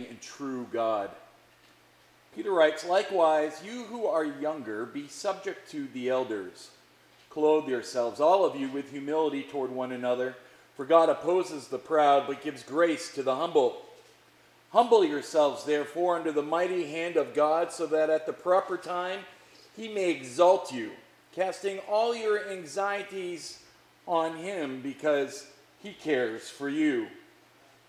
and true God. Peter writes, Likewise, you who are younger, be subject to the elders. Clothe yourselves, all of you, with humility toward one another, for God opposes the proud, but gives grace to the humble. Humble yourselves, therefore, under the mighty hand of God, so that at the proper time he may exalt you, casting all your anxieties on him, because he cares for you.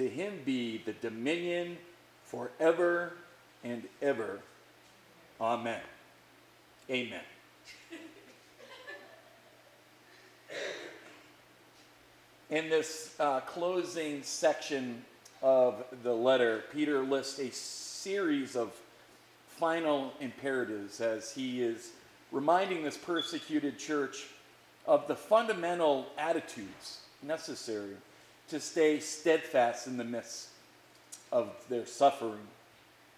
To him be the dominion forever and ever. Amen. Amen. In this uh, closing section of the letter, Peter lists a series of final imperatives as he is reminding this persecuted church of the fundamental attitudes necessary to stay steadfast in the midst of their suffering.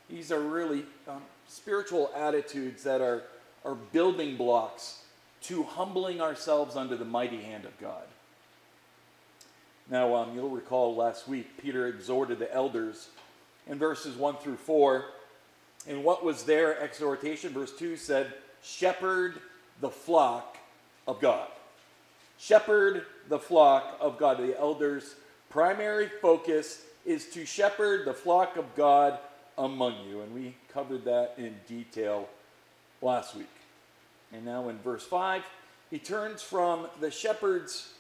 These are really um, spiritual attitudes that are, are building blocks to humbling ourselves under the mighty hand of God. Now, um, you'll recall last week, Peter exhorted the elders in verses 1 through 4. And what was their exhortation? Verse 2 said, Shepherd the flock of God. Shepherd the flock of God. The elders' primary focus is to shepherd the flock of God among you. And we covered that in detail last week. And now in verse 5, he turns from the shepherds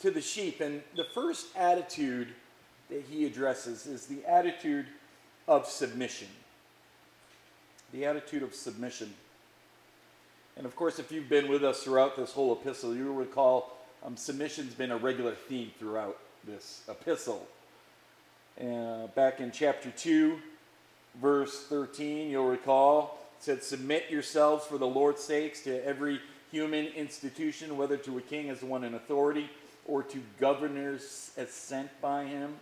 to the sheep. And the first attitude that he addresses is the attitude of submission. The attitude of submission. And of course, if you've been with us throughout this whole epistle, you'll recall um, submission's been a regular theme throughout this epistle. Uh, back in chapter 2, verse 13, you'll recall, it said, Submit yourselves for the Lord's sakes to every human institution, whether to a king as one in authority or to governors as sent by him.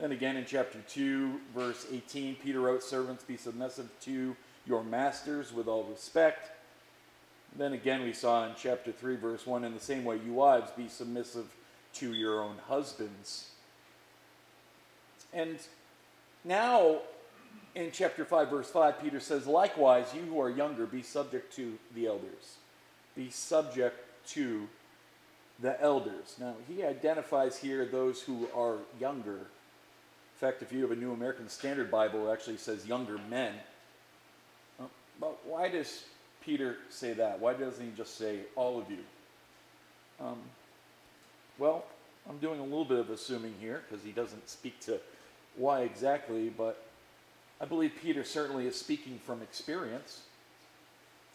Then again in chapter 2, verse 18, Peter wrote, Servants, be submissive to your masters with all respect. Then again, we saw in chapter 3, verse 1, in the same way, you wives, be submissive to your own husbands. And now, in chapter 5, verse 5, Peter says, Likewise, you who are younger, be subject to the elders. Be subject to the elders. Now, he identifies here those who are younger. In fact, if you have a New American Standard Bible, it actually says younger men. But why does Peter say that? Why doesn't he just say all of you? Um, well, I'm doing a little bit of assuming here because he doesn't speak to why exactly, but I believe Peter certainly is speaking from experience.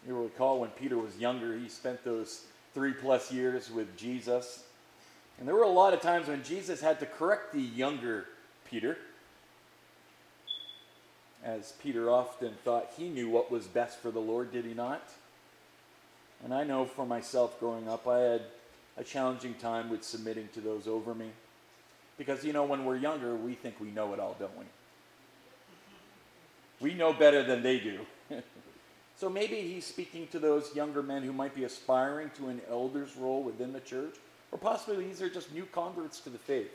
You recall when Peter was younger, he spent those three plus years with Jesus. And there were a lot of times when Jesus had to correct the younger Peter, as Peter often thought he knew what was best for the Lord, did he not? And I know for myself growing up, I had a challenging time with submitting to those over me. Because, you know, when we're younger, we think we know it all, don't we? We know better than they do. so maybe he's speaking to those younger men who might be aspiring to an elder's role within the church, or possibly these are just new converts to the faith.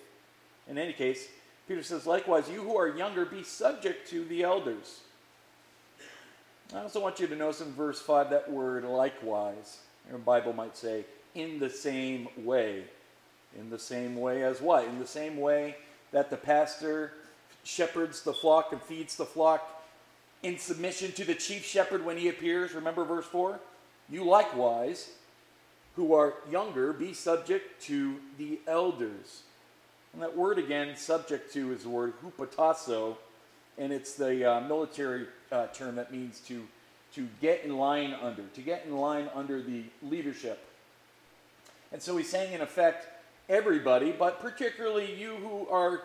In any case, Peter says, likewise, you who are younger, be subject to the elders. I also want you to notice in verse 5 that word likewise. Your Bible might say, in the same way. In the same way as what? In the same way that the pastor shepherds the flock and feeds the flock in submission to the chief shepherd when he appears. Remember verse 4? You likewise, who are younger, be subject to the elders. And that word again, subject to, is the word hupotasso, and it's the uh, military uh, term that means to, to get in line under, to get in line under the leadership and so he's saying, in effect, everybody, but particularly you who are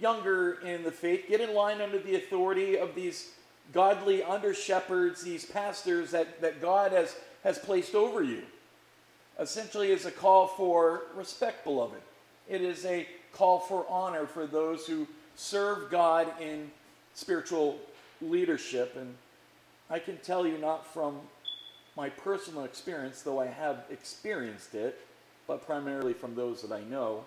younger in the faith, get in line under the authority of these godly under shepherds, these pastors that, that God has, has placed over you. Essentially, is a call for respect, beloved. It is a call for honor for those who serve God in spiritual leadership. And I can tell you, not from my personal experience, though I have experienced it, but primarily from those that I know,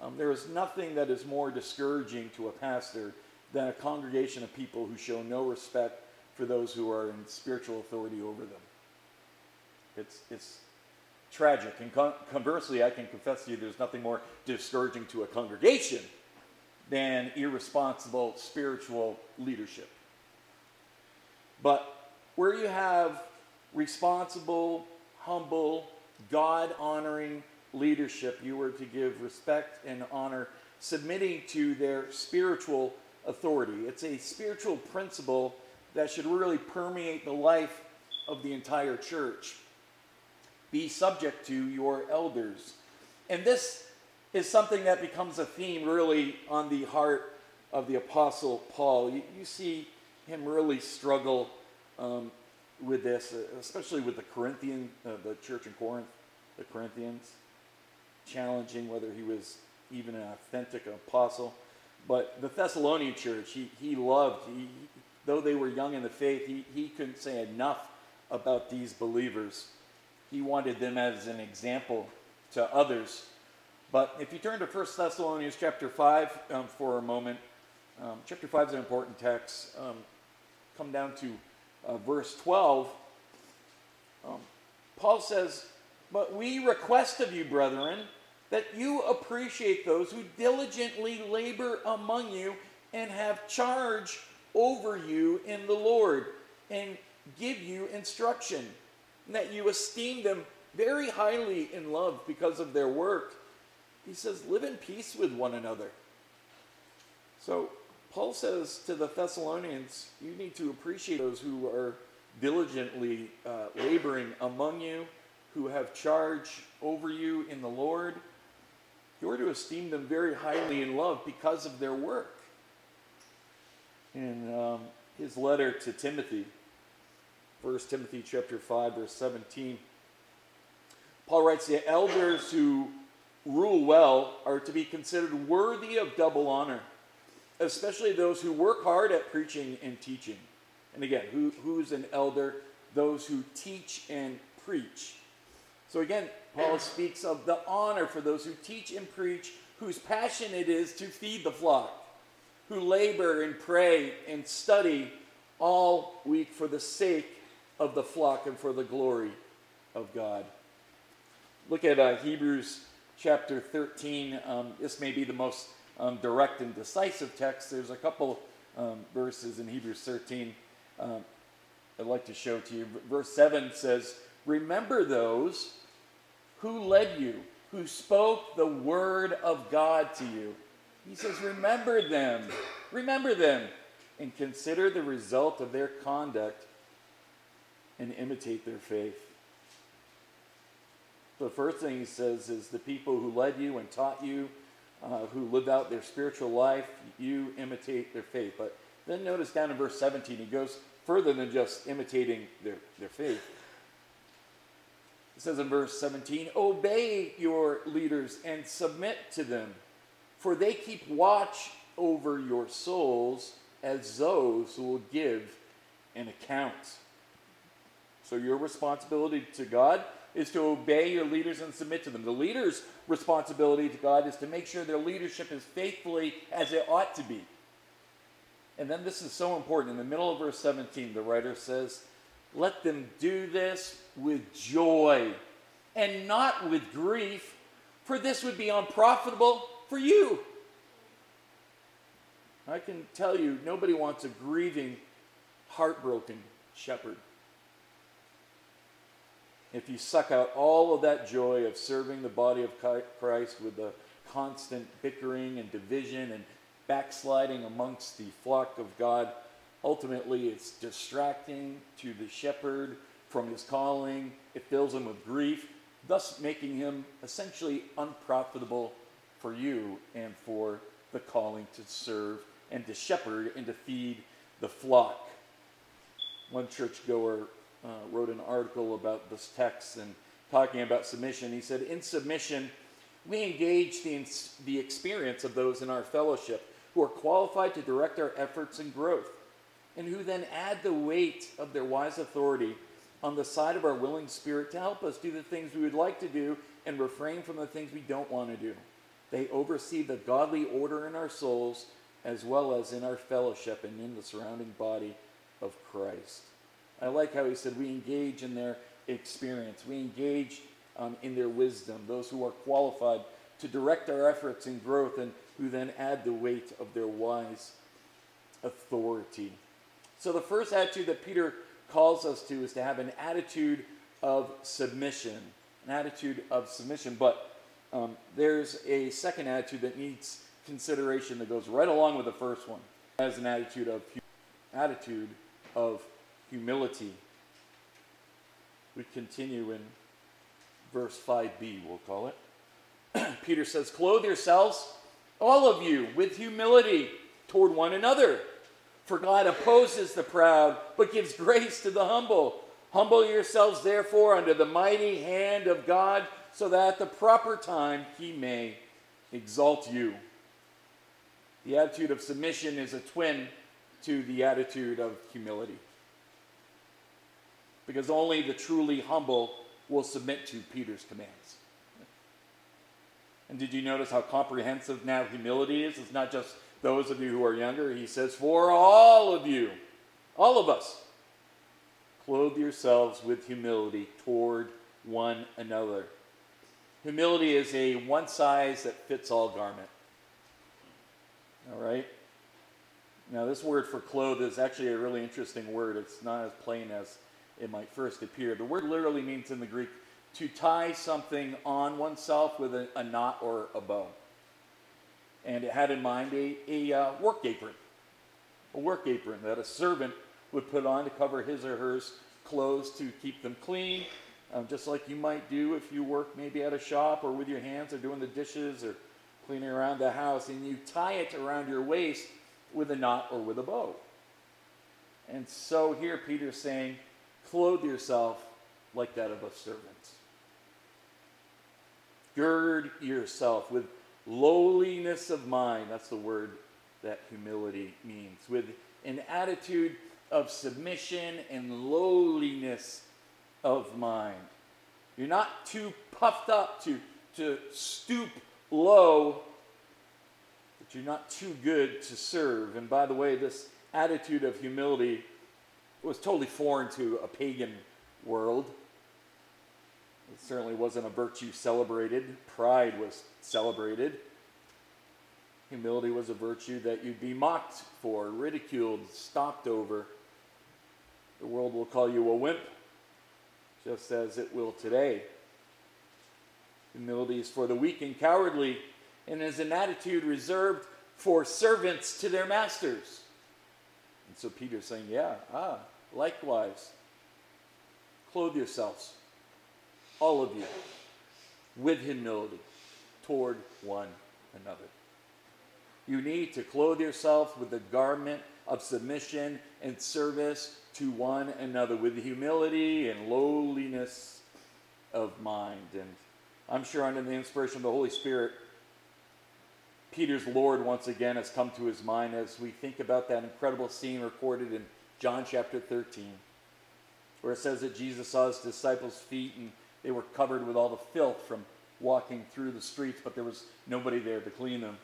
um, there is nothing that is more discouraging to a pastor than a congregation of people who show no respect for those who are in spiritual authority over them. It's, it's tragic. And con- conversely, I can confess to you there's nothing more discouraging to a congregation than irresponsible spiritual leadership. But where you have responsible, humble, God honoring leadership, you were to give respect and honor, submitting to their spiritual authority. It's a spiritual principle that should really permeate the life of the entire church. Be subject to your elders. And this is something that becomes a theme really on the heart of the Apostle Paul. You, you see him really struggle um, with this, especially with the Corinthian, uh, the church in Corinth, the Corinthians, challenging whether he was even an authentic apostle. But the Thessalonian church, he, he loved, he, though they were young in the faith, he, he couldn't say enough about these believers. He wanted them as an example to others but if you turn to 1 Thessalonians chapter 5 um, for a moment, um, chapter 5 is an important text. Um, come down to uh, verse 12. Um, Paul says, But we request of you, brethren, that you appreciate those who diligently labor among you and have charge over you in the Lord and give you instruction, and that you esteem them very highly in love because of their work he says, live in peace with one another. So Paul says to the Thessalonians, you need to appreciate those who are diligently uh, laboring among you, who have charge over you in the Lord. You are to esteem them very highly in love because of their work. In um, his letter to Timothy, 1 Timothy chapter 5, verse 17, Paul writes, The elders who rule well are to be considered worthy of double honor, especially those who work hard at preaching and teaching. And again, who, who's an elder? Those who teach and preach. So again, Paul speaks of the honor for those who teach and preach, whose passion it is to feed the flock, who labor and pray and study all week for the sake of the flock and for the glory of God. Look at uh, Hebrews chapter 13. Um, this may be the most um, direct and decisive text. There's a couple um, verses in Hebrews 13 um, I'd like to show to you. Verse 7 says, Remember those who led you, who spoke the word of God to you. He says, Remember them, remember them, and consider the result of their conduct and imitate their faith. The first thing he says is the people who led you and taught you, uh, who live out their spiritual life, you imitate their faith. But then notice down in verse 17, he goes further than just imitating their, their faith. It says in verse 17, Obey your leaders and submit to them, for they keep watch over your souls as those who will give an account. So, your responsibility to God is to obey your leaders and submit to them. The leader's responsibility to God is to make sure their leadership is faithfully as it ought to be. And then this is so important. In the middle of verse 17, the writer says, Let them do this with joy and not with grief, for this would be unprofitable for you. I can tell you, nobody wants a grieving, heartbroken shepherd if you suck out all of that joy of serving the body of Christ with the constant bickering and division and backsliding amongst the flock of God, ultimately it's distracting to the shepherd from his calling. It fills him with grief, thus making him essentially unprofitable for you and for the calling to serve and to shepherd and to feed the flock. One churchgoer uh, wrote an article about this text and talking about submission. He said, In submission, we engage the, the experience of those in our fellowship who are qualified to direct our efforts and growth, and who then add the weight of their wise authority on the side of our willing spirit to help us do the things we would like to do and refrain from the things we don't want to do. They oversee the godly order in our souls as well as in our fellowship and in the surrounding body of Christ. I like how he said we engage in their experience, we engage um, in their wisdom, those who are qualified to direct our efforts in growth and who then add the weight of their wise authority. So, the first attitude that Peter calls us to is to have an attitude of submission. An attitude of submission. But um, there's a second attitude that needs consideration that goes right along with the first one as an attitude of attitude of humility. We continue in verse 5b, we'll call it. Peter says, Clothe yourselves, all of you, with humility toward one another. For God opposes the proud, but gives grace to the humble. Humble yourselves, therefore, under the mighty hand of God, so that at the proper time he may exalt you. The attitude of submission is a twin to the attitude of humility. Because only the truly humble will submit to Peter's commands. And did you notice how comprehensive now humility is? It's not just those of you who are younger. He says, For all of you, all of us, clothe yourselves with humility toward one another. Humility is a one size that fits all garment. All right? Now, this word for clothe is actually a really interesting word. It's not as plain as it might first appear. The word literally means in the Greek to tie something on oneself with a, a knot or a bow. And it had in mind a, a uh, work apron, a work apron that a servant would put on to cover his or her clothes to keep them clean, um, just like you might do if you work maybe at a shop or with your hands or doing the dishes or cleaning around the house, and you tie it around your waist with a knot or with a bow. And so here Peter's saying, clothe yourself like that of a servant. Gird yourself with lowliness of mind. That's the word that humility means. With an attitude of submission and lowliness of mind. You're not too puffed up to, to stoop low, but you're not too good to serve. And by the way, this attitude of humility was totally foreign to a pagan world. It certainly wasn't a virtue celebrated, pride was celebrated. Humility was a virtue that you'd be mocked for, ridiculed, stopped over. The world will call you a wimp, just as it will today. Humility is for the weak and cowardly, and is an attitude reserved for servants to their masters. So Peter's saying, Yeah, ah, likewise, clothe yourselves, all of you, with humility toward one another. You need to clothe yourself with the garment of submission and service to one another, with humility and lowliness of mind. And I'm sure under the inspiration of the Holy Spirit, Peter's Lord once again has come to his mind as we think about that incredible scene recorded in John chapter 13, where it says that Jesus saw his disciples' feet and they were covered with all the filth from walking through the streets, but there was nobody there to clean them.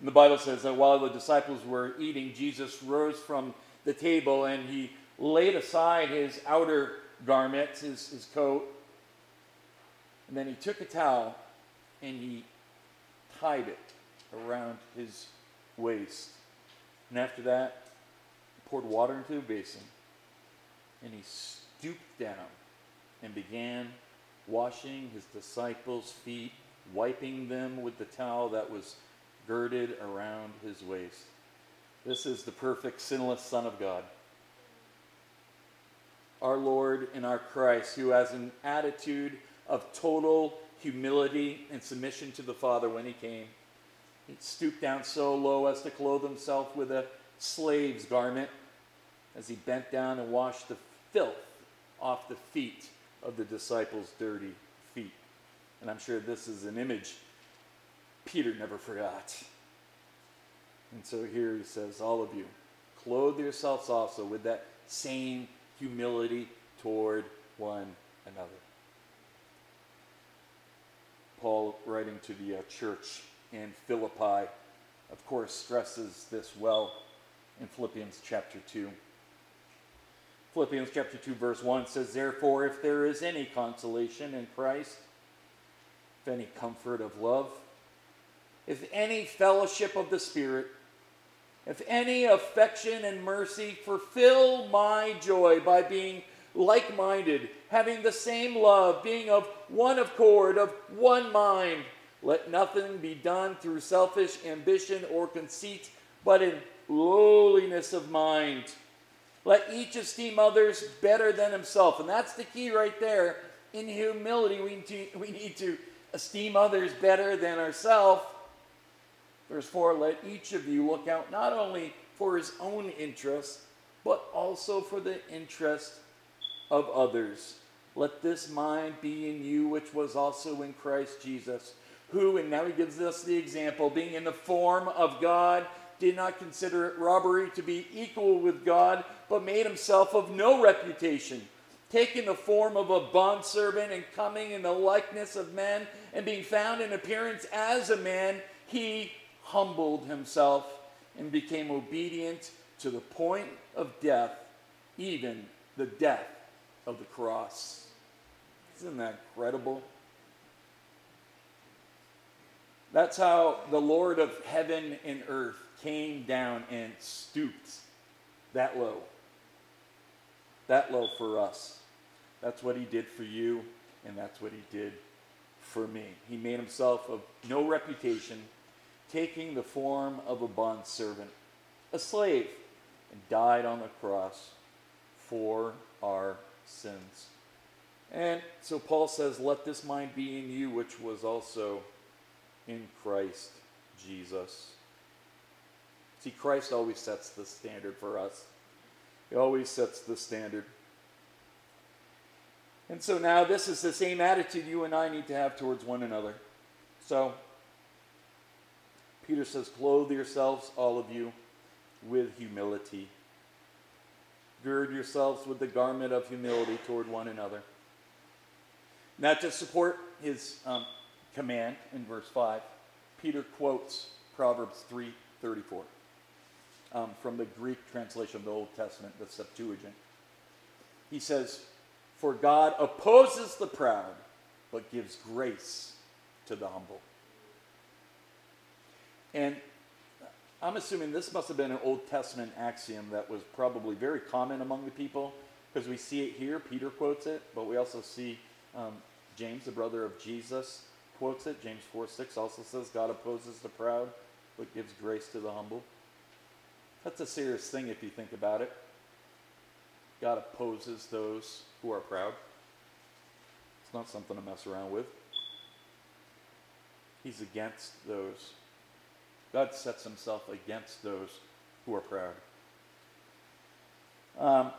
And the Bible says that while the disciples were eating, Jesus rose from the table and he laid aside his outer garments, his, his coat, and then he took a towel and he tied it around his waist. And after that, he poured water into a basin and he stooped down and began washing his disciples' feet, wiping them with the towel that was girded around his waist. This is the perfect, sinless Son of God. Our Lord and our Christ, who has an attitude of total humility and submission to the Father when he came stooped down so low as to clothe himself with a slave's garment as he bent down and washed the filth off the feet of the disciples' dirty feet. And I'm sure this is an image Peter never forgot. And so here he says, All of you, clothe yourselves also with that same humility toward one another. Paul, writing to the uh, church in Philippi, of course, stresses this well in Philippians chapter 2. Philippians chapter 2, verse 1 says, Therefore, if there is any consolation in Christ, if any comfort of love, if any fellowship of the Spirit, if any affection and mercy, fulfill my joy by being like minded, having the same love, being of one accord, of one mind. Let nothing be done through selfish ambition or conceit, but in lowliness of mind. Let each esteem others better than himself. And that's the key right there. In humility, we need to, we need to esteem others better than ourselves. Verse 4 Let each of you look out not only for his own interest, but also for the interest of others. Let this mind be in you, which was also in Christ Jesus, who, and now he gives us the example, being in the form of God, did not consider it robbery to be equal with God, but made himself of no reputation, taking the form of a bondservant and coming in the likeness of men, and being found in appearance as a man, he humbled himself and became obedient to the point of death, even the death of the cross. Isn't that incredible? That's how the Lord of heaven and earth came down and stooped that low. That low for us. That's what he did for you, and that's what he did for me. He made himself of no reputation, taking the form of a bondservant, a slave, and died on the cross for our sins. And so Paul says, Let this mind be in you, which was also in Christ Jesus. See, Christ always sets the standard for us, He always sets the standard. And so now this is the same attitude you and I need to have towards one another. So, Peter says, Clothe yourselves, all of you, with humility gird yourselves with the garment of humility toward one another. Not to support his um, command in verse 5, Peter quotes Proverbs 3.34 um, from the Greek translation of the Old Testament, the Septuagint. He says, For God opposes the proud, but gives grace to the humble. And I'm assuming this must have been an Old Testament axiom that was probably very common among the people because we see it here. Peter quotes it, but we also see um, James, the brother of Jesus, quotes it. James 4 6 also says, God opposes the proud, but gives grace to the humble. That's a serious thing if you think about it. God opposes those who are proud. It's not something to mess around with. He's against those God sets himself against those who are proud. Um,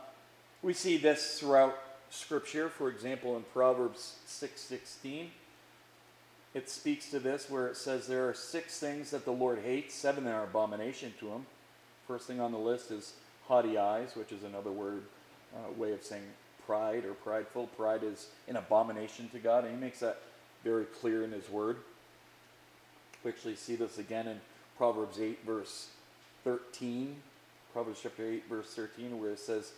we see this throughout Scripture. For example, in Proverbs 6.16, it speaks to this where it says there are six things that the Lord hates, seven that are abomination to him. First thing on the list is haughty eyes, which is another word, uh, way of saying pride or prideful. Pride is an abomination to God, and he makes that very clear in his word. We actually see this again in Proverbs 8, verse 13. Proverbs chapter 8, verse 13, where it says,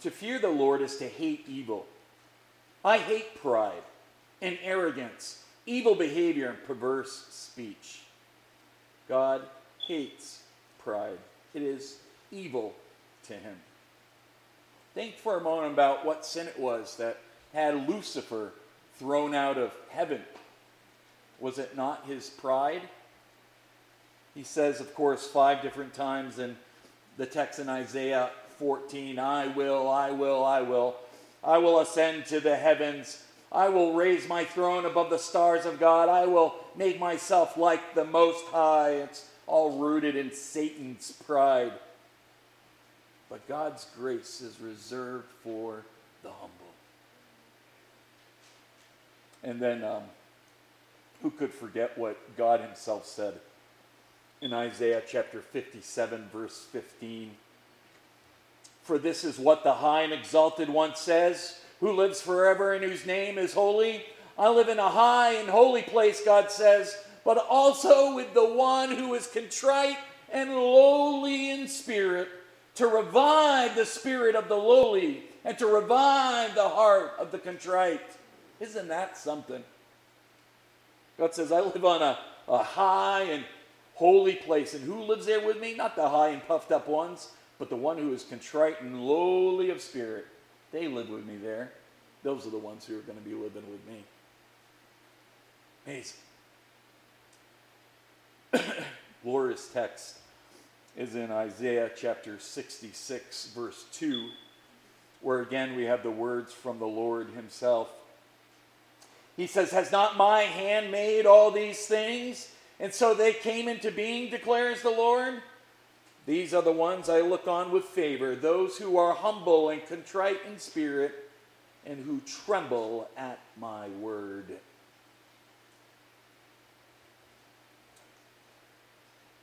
To fear the Lord is to hate evil. I hate pride and arrogance, evil behavior, and perverse speech. God hates pride, it is evil to him. Think for a moment about what sin it was that had Lucifer thrown out of heaven. Was it not his pride? He says, of course, five different times in the text in Isaiah 14 I will, I will, I will. I will ascend to the heavens. I will raise my throne above the stars of God. I will make myself like the Most High. It's all rooted in Satan's pride. But God's grace is reserved for the humble. And then, um, who could forget what God Himself said in Isaiah chapter 57, verse 15? For this is what the high and exalted one says, who lives forever and whose name is holy. I live in a high and holy place, God says, but also with the one who is contrite and lowly in spirit, to revive the spirit of the lowly and to revive the heart of the contrite. Isn't that something? God says, I live on a, a high and holy place. And who lives there with me? Not the high and puffed up ones, but the one who is contrite and lowly of spirit. They live with me there. Those are the ones who are going to be living with me. Amazing. Glorious text is in Isaiah chapter 66, verse 2, where again we have the words from the Lord Himself. He says, Has not my hand made all these things? And so they came into being, declares the Lord. These are the ones I look on with favor, those who are humble and contrite in spirit, and who tremble at my word.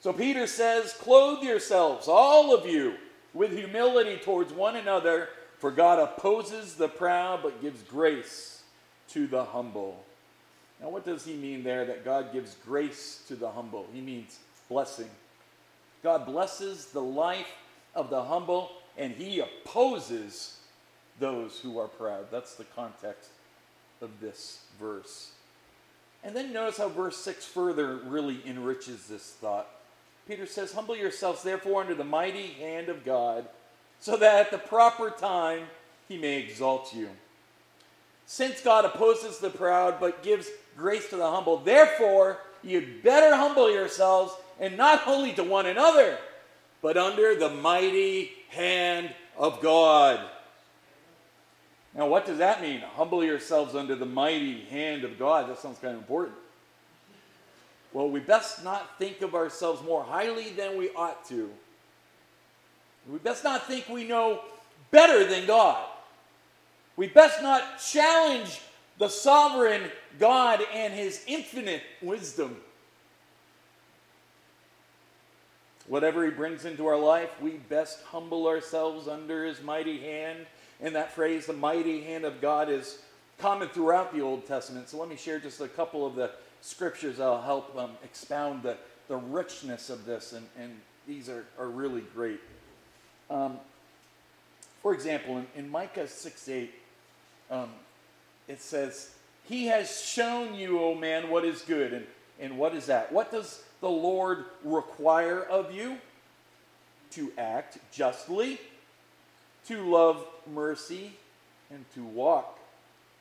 So Peter says, Clothe yourselves, all of you, with humility towards one another, for God opposes the proud but gives grace to the humble. Now, what does he mean there that God gives grace to the humble? He means blessing. God blesses the life of the humble and he opposes those who are proud. That's the context of this verse. And then notice how verse 6 further really enriches this thought. Peter says, Humble yourselves, therefore, under the mighty hand of God, so that at the proper time he may exalt you. Since God opposes the proud but gives grace to the humble, therefore, you'd better humble yourselves, and not only to one another, but under the mighty hand of God. Now, what does that mean? Humble yourselves under the mighty hand of God. That sounds kind of important. Well, we best not think of ourselves more highly than we ought to. We best not think we know better than God. We best not challenge the sovereign God and his infinite wisdom. Whatever he brings into our life, we best humble ourselves under his mighty hand. And that phrase, the mighty hand of God, is common throughout the Old Testament. So let me share just a couple of the scriptures that'll help um, expound the, the richness of this, and, and these are, are really great. Um, for example, in, in Micah 6 8, um, it says, He has shown you, O man, what is good. And, and what is that? What does the Lord require of you? To act justly, to love mercy, and to walk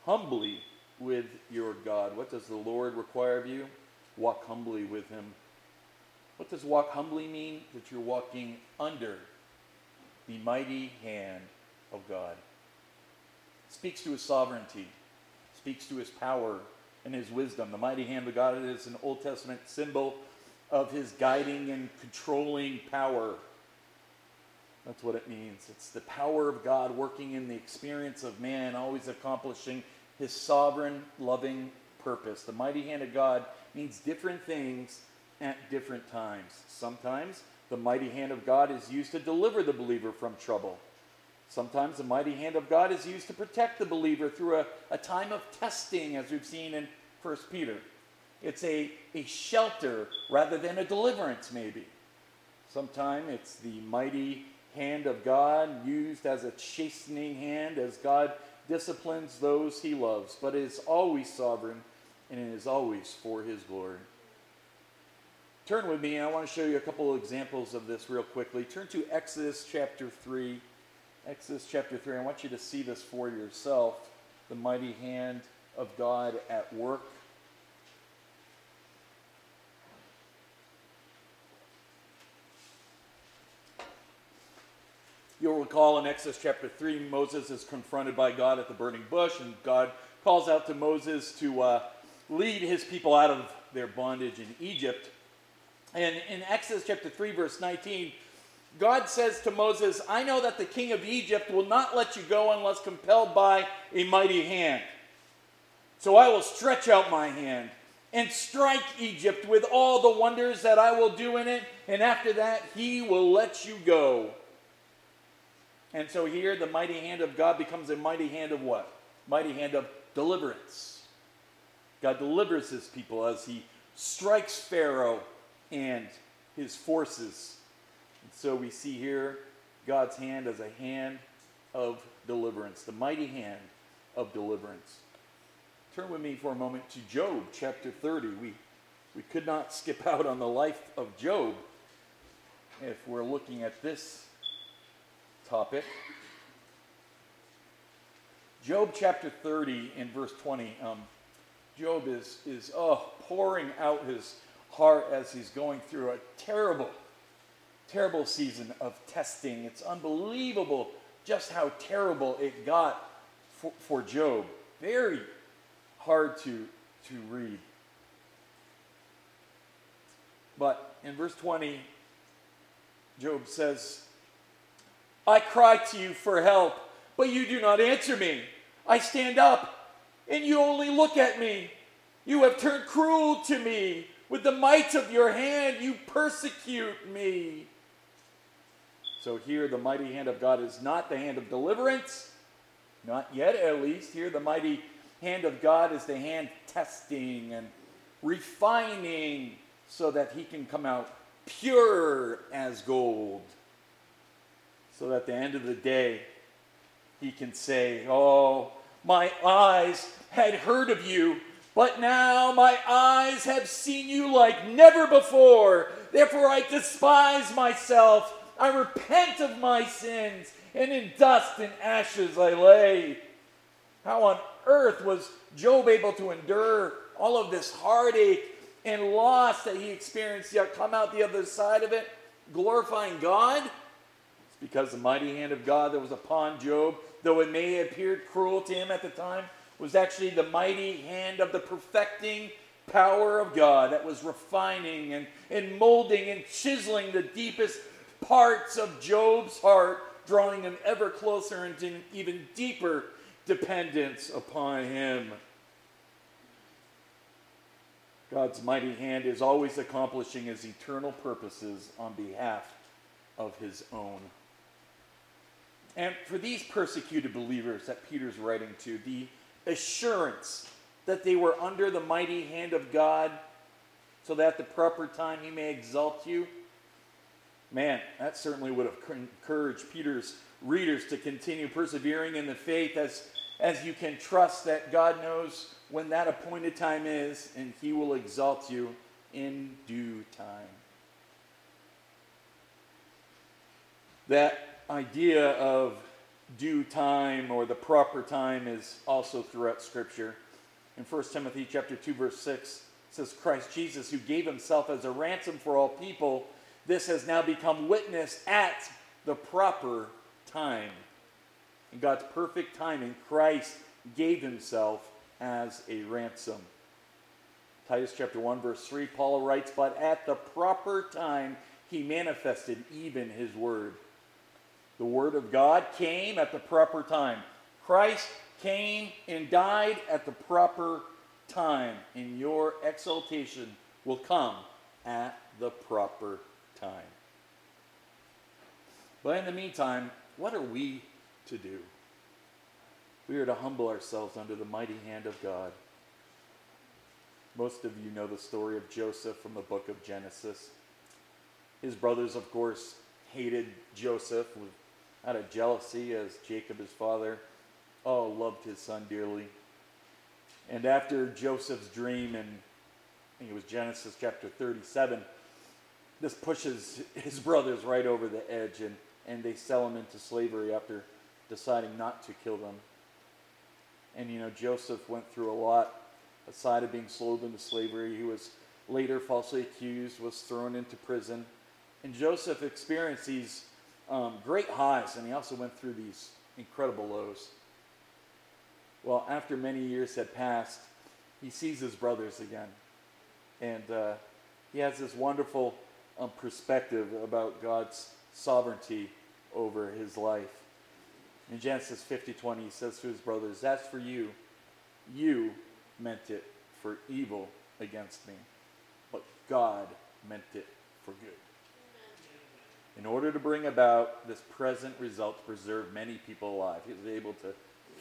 humbly with your God. What does the Lord require of you? Walk humbly with Him. What does walk humbly mean? That you're walking under the mighty hand of God. It speaks to His sovereignty, speaks to His power and His wisdom. The mighty hand of God is an Old Testament symbol of His guiding and controlling power. That's what it means. It's the power of God working in the experience of man, always accomplishing his sovereign, loving purpose. The mighty hand of God means different things at different times. Sometimes the mighty hand of God is used to deliver the believer from trouble. Sometimes the mighty hand of God is used to protect the believer through a, a time of testing, as we've seen in 1 Peter. It's a, a shelter rather than a deliverance, maybe. Sometimes it's the mighty hand of God used as a chastening hand as God disciplines those he loves, but it is always sovereign and it is always for his glory. Turn with me, and I want to show you a couple of examples of this real quickly. Turn to Exodus chapter 3. Exodus chapter 3. I want you to see this for yourself the mighty hand of God at work. You'll recall in Exodus chapter 3, Moses is confronted by God at the burning bush, and God calls out to Moses to uh, lead his people out of their bondage in Egypt. And in Exodus chapter 3, verse 19, God says to Moses, I know that the king of Egypt will not let you go unless compelled by a mighty hand. So I will stretch out my hand and strike Egypt with all the wonders that I will do in it, and after that he will let you go. And so here the mighty hand of God becomes a mighty hand of what? Mighty hand of deliverance. God delivers his people as he strikes Pharaoh and his forces. So we see here God's hand as a hand of deliverance, the mighty hand of deliverance. Turn with me for a moment to Job chapter 30. We, we could not skip out on the life of Job if we're looking at this topic. Job chapter 30 in verse 20. Um, Job is, is oh, pouring out his heart as he's going through a terrible, terrible season of testing. It's unbelievable just how terrible it got for, for Job. Very hard to, to read. But in verse 20, Job says, I cry to you for help, but you do not answer me. I stand up, and you only look at me. You have turned cruel to me. With the might of your hand, you persecute me. So here, the mighty hand of God is not the hand of deliverance, not yet at least. Here, the mighty hand of God is the hand testing and refining so that he can come out pure as gold. So that at the end of the day, he can say, Oh, my eyes had heard of you, but now my eyes have seen you like never before. Therefore, I despise myself. I repent of my sins, and in dust and ashes I lay. How on earth was Job able to endure all of this heartache and loss that he experienced, yet come out the other side of it glorifying God? It's because the mighty hand of God that was upon Job, though it may have appeared cruel to him at the time, was actually the mighty hand of the perfecting power of God that was refining and, and molding and chiseling the deepest parts of Job's heart, drawing him ever closer into even deeper dependence upon Him. God's mighty hand is always accomplishing His eternal purposes on behalf of His own. And for these persecuted believers that Peter's writing to, the assurance that they were under the mighty hand of God so that at the proper time He may exalt you, man, that certainly would have encouraged Peter's readers to continue persevering in the faith as as you can trust that God knows when that appointed time is, and He will exalt you in due time. That idea of due time or the proper time is also throughout Scripture. In 1 Timothy chapter 2, verse 6, says Christ Jesus, who gave himself as a ransom for all people, this has now become witnessed at the proper time. In God's perfect timing, Christ gave himself as a ransom. Titus chapter 1, verse 3, Paul writes, But at the proper time he manifested even his word. The word of God came at the proper time. Christ came and died at the proper time, and your exaltation will come at the proper time. But in the meantime, what are we to do. We are to humble ourselves under the mighty hand of God. Most of you know the story of Joseph from the book of Genesis. His brothers, of course, hated Joseph out of jealousy, as Jacob, his father, oh, loved his son dearly. And after Joseph's dream, and I think it was Genesis chapter 37, this pushes his brothers right over the edge, and, and they sell him into slavery after deciding not to kill them. And you know, Joseph went through a lot. Aside of being sold into slavery, he was later falsely accused, was thrown into prison. And Joseph experienced these um, great highs, and he also went through these incredible lows. Well, after many years had passed, he sees his brothers again. And uh, he has this wonderful um, perspective about God's sovereignty over his life. In Genesis 50 20, he says to his brothers, That's for you. You meant it for evil against me, but God meant it for good. In order to bring about this present result to preserve many people alive, he was able to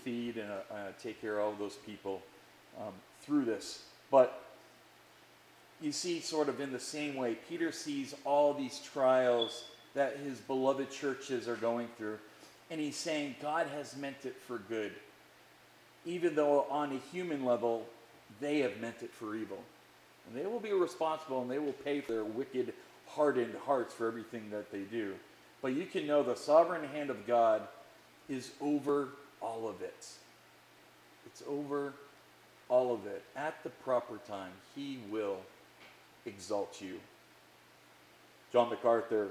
feed and uh, take care of all those people um, through this. But you see, sort of in the same way, Peter sees all these trials that his beloved churches are going through, and he's saying God has meant it for good, even though on a human level, they have meant it for evil. And they will be responsible and they will pay for their wicked, hardened hearts for everything that they do. But you can know the sovereign hand of God is over all of it. It's over all of it. At the proper time, He will exalt you. John MacArthur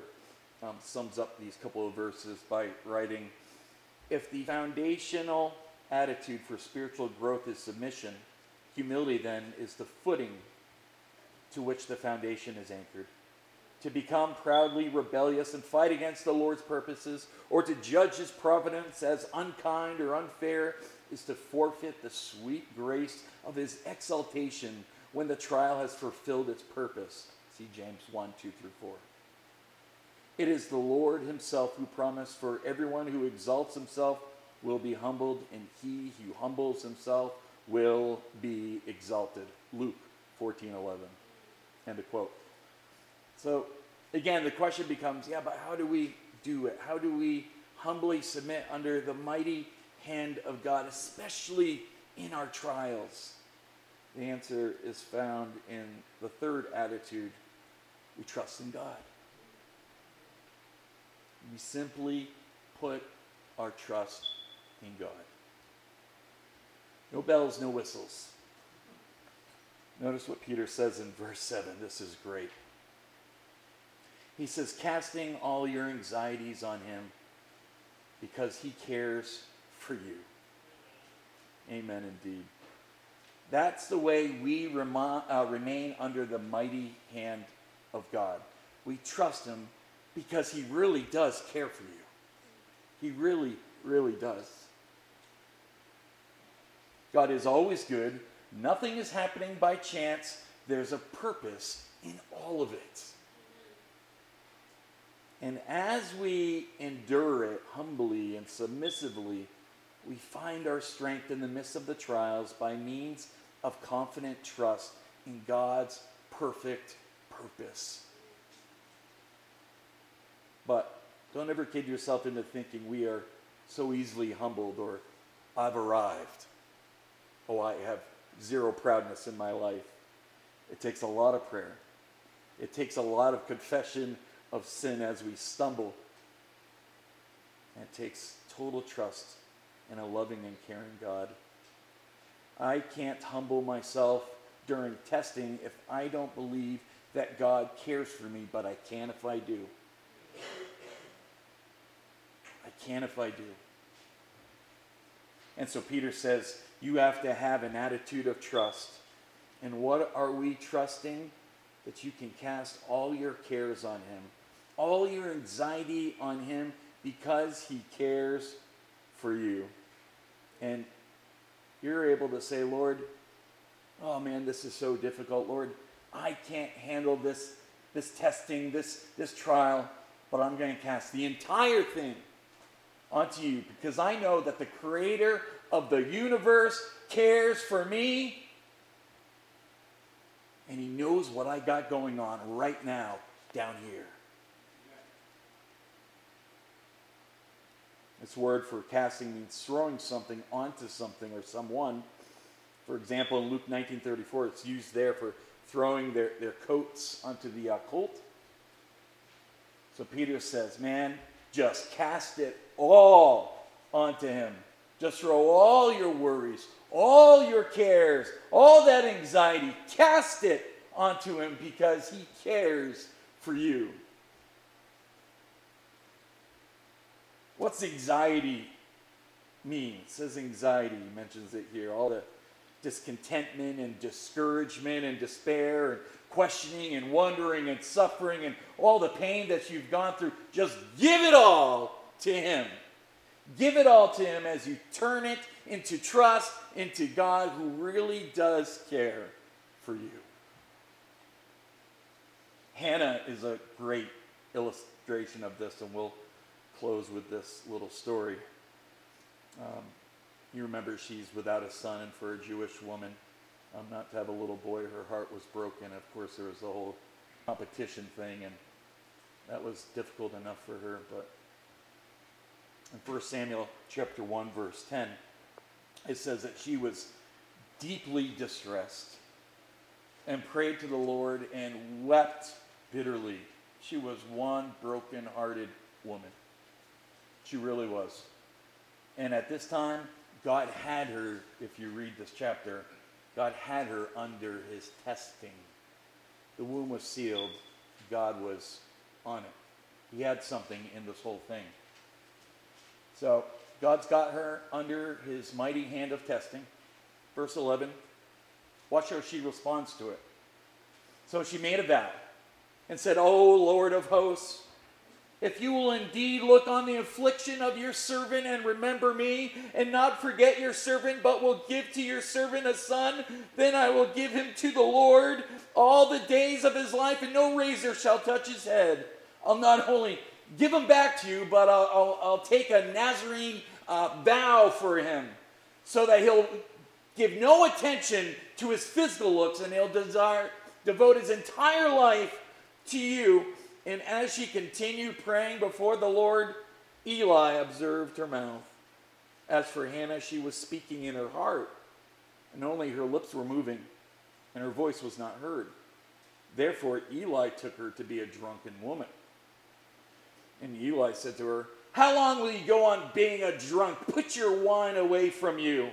um, sums up these couple of verses by writing If the foundational attitude for spiritual growth is submission, humility then is the footing to which the foundation is anchored. To become proudly rebellious and fight against the Lord's purposes, or to judge his providence as unkind or unfair, is to forfeit the sweet grace of his exaltation when the trial has fulfilled its purpose. See James 1 2 through 4. It is the Lord himself who promised, For everyone who exalts himself will be humbled, and he who humbles himself will be exalted. Luke 14 11. End of quote. So, again, the question becomes yeah, but how do we do it? How do we humbly submit under the mighty hand of God, especially in our trials? The answer is found in the third attitude we trust in God. We simply put our trust in God. No bells, no whistles. Notice what Peter says in verse 7. This is great. He says, casting all your anxieties on him because he cares for you. Amen, indeed. That's the way we uh, remain under the mighty hand of God. We trust him because he really does care for you. He really, really does. God is always good. Nothing is happening by chance. There's a purpose in all of it. And as we endure it humbly and submissively, we find our strength in the midst of the trials by means of confident trust in God's perfect purpose. But don't ever kid yourself into thinking we are so easily humbled or I've arrived. Oh, I have zero proudness in my life. It takes a lot of prayer. It takes a lot of confession of sin as we stumble. And it takes total trust in a loving and caring God. I can't humble myself during testing if I don't believe that God cares for me, but I can if I do. I can if I do. And so Peter says, you have to have an attitude of trust. And what are we trusting? That you can cast all your cares on Him, all your anxiety on Him because He cares for you. And you're able to say, Lord, oh man, this is so difficult. Lord, I can't handle this, this testing, this, this trial, but I'm going to cast the entire thing onto you because I know that the creator of the universe cares for me and he knows what I got going on right now down here. This word for casting means throwing something onto something or someone. For example, in Luke 19:34, it's used there for throwing their, their coats onto the uh, colt. So Peter says, Man, just cast it all onto him. Just throw all your worries, all your cares, all that anxiety, cast it onto him because he cares for you. What's anxiety mean? It says anxiety, he mentions it here. All the discontentment and discouragement and despair and questioning and wondering and suffering and all the pain that you've gone through. Just give it all to Him. Give it all to Him as you turn it into trust into God who really does care for you. Hannah is a great illustration of this, and we'll close with this little story. Um, you remember she's without a son, and for a Jewish woman, um, not to have a little boy, her heart was broken. Of course, there was the whole competition thing, and that was difficult enough for her. But in 1 Samuel chapter 1, verse 10, it says that she was deeply distressed and prayed to the Lord and wept bitterly. She was one broken hearted woman. She really was. And at this time, God had her, if you read this chapter, God had her under his testing. The womb was sealed, God was on it. He had something in this whole thing. So God's got her under his mighty hand of testing. Verse 11. Watch how she responds to it. So she made a vow and said, O Lord of hosts, if you will indeed look on the affliction of your servant and remember me, and not forget your servant, but will give to your servant a son, then I will give him to the Lord all the days of his life, and no razor shall touch his head. I'll not only give him back to you, but I'll, I'll, I'll take a Nazarene uh, vow for him so that he'll give no attention to his physical looks and he'll desire, devote his entire life to you and as she continued praying before the Lord, Eli observed her mouth. As for Hannah, she was speaking in her heart, and only her lips were moving, and her voice was not heard. Therefore, Eli took her to be a drunken woman. And Eli said to her, How long will you go on being a drunk? Put your wine away from you.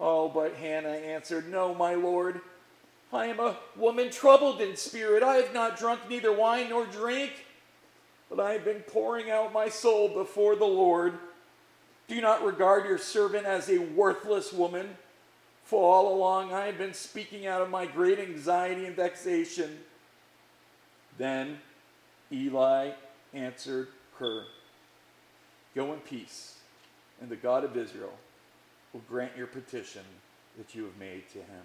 Oh, but Hannah answered, No, my Lord. I am a woman troubled in spirit. I have not drunk neither wine nor drink, but I have been pouring out my soul before the Lord. Do not regard your servant as a worthless woman, for all along I have been speaking out of my great anxiety and vexation. Then Eli answered her Go in peace, and the God of Israel will grant your petition that you have made to him.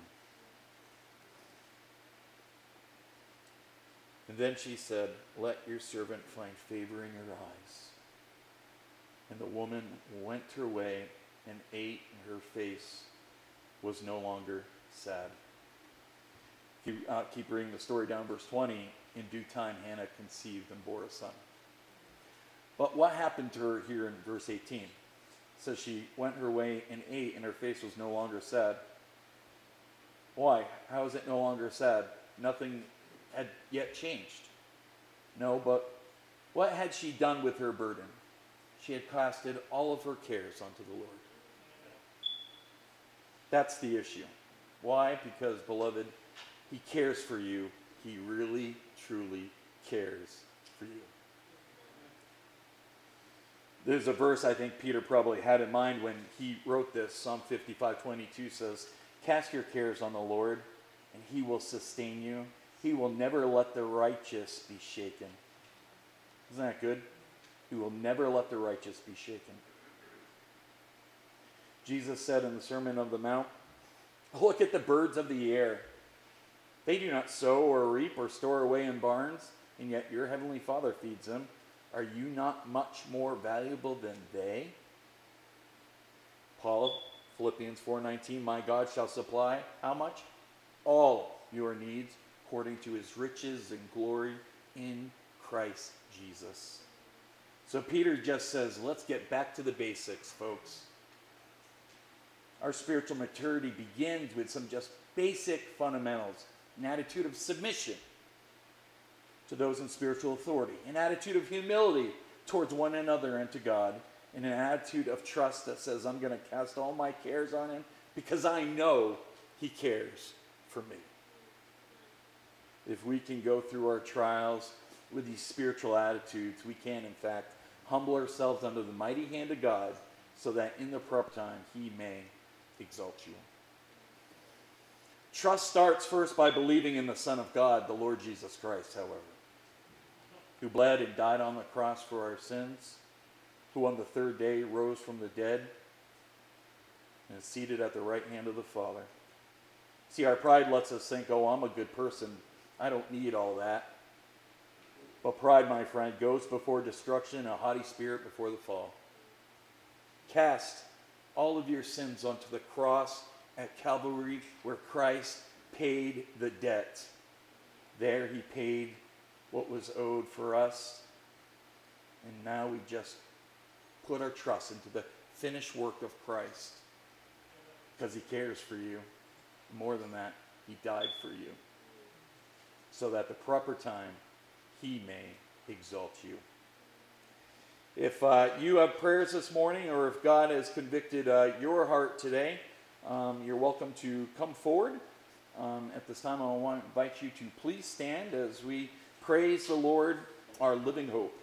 And then she said, Let your servant find favor in your eyes. And the woman went her way and ate, and her face was no longer sad. Keep, uh, keep reading the story down, verse 20. In due time, Hannah conceived and bore a son. But what happened to her here in verse 18? It says she went her way and ate, and her face was no longer sad. Why? How is it no longer sad? Nothing had yet changed. No, but what had she done with her burden? She had casted all of her cares onto the Lord. That's the issue. Why? Because, beloved, He cares for you. He really, truly cares for you. There's a verse I think Peter probably had in mind when he wrote this. Psalm 55 22 says, Cast your cares on the Lord, and He will sustain you. He will never let the righteous be shaken. Isn't that good? He will never let the righteous be shaken. Jesus said in the Sermon on the Mount, Look at the birds of the air. They do not sow or reap or store away in barns, and yet your heavenly Father feeds them. Are you not much more valuable than they? Paul, Philippians 4:19, my God shall supply how much? All your needs according to his riches and glory in Christ Jesus. So Peter just says, let's get back to the basics, folks. Our spiritual maturity begins with some just basic fundamentals an attitude of submission to those in spiritual authority, an attitude of humility towards one another and to God, and an attitude of trust that says, I'm going to cast all my cares on Him because I know He cares for me if we can go through our trials with these spiritual attitudes, we can, in fact, humble ourselves under the mighty hand of God so that in the proper time he may exalt you. Trust starts first by believing in the Son of God, the Lord Jesus Christ, however, who bled and died on the cross for our sins, who on the third day rose from the dead and is seated at the right hand of the Father. See, our pride lets us think, oh, I'm a good person. I don't need all that. But pride, my friend, goes before destruction, a haughty spirit before the fall. Cast all of your sins onto the cross at Calvary where Christ paid the debt. There he paid what was owed for us. And now we just put our trust into the finished work of Christ because he cares for you. More than that, he died for you so that the proper time he may exalt you. If uh, you have prayers this morning or if God has convicted uh, your heart today, um, you're welcome to come forward. Um, at this time, I want to invite you to please stand as we praise the Lord, our living hope.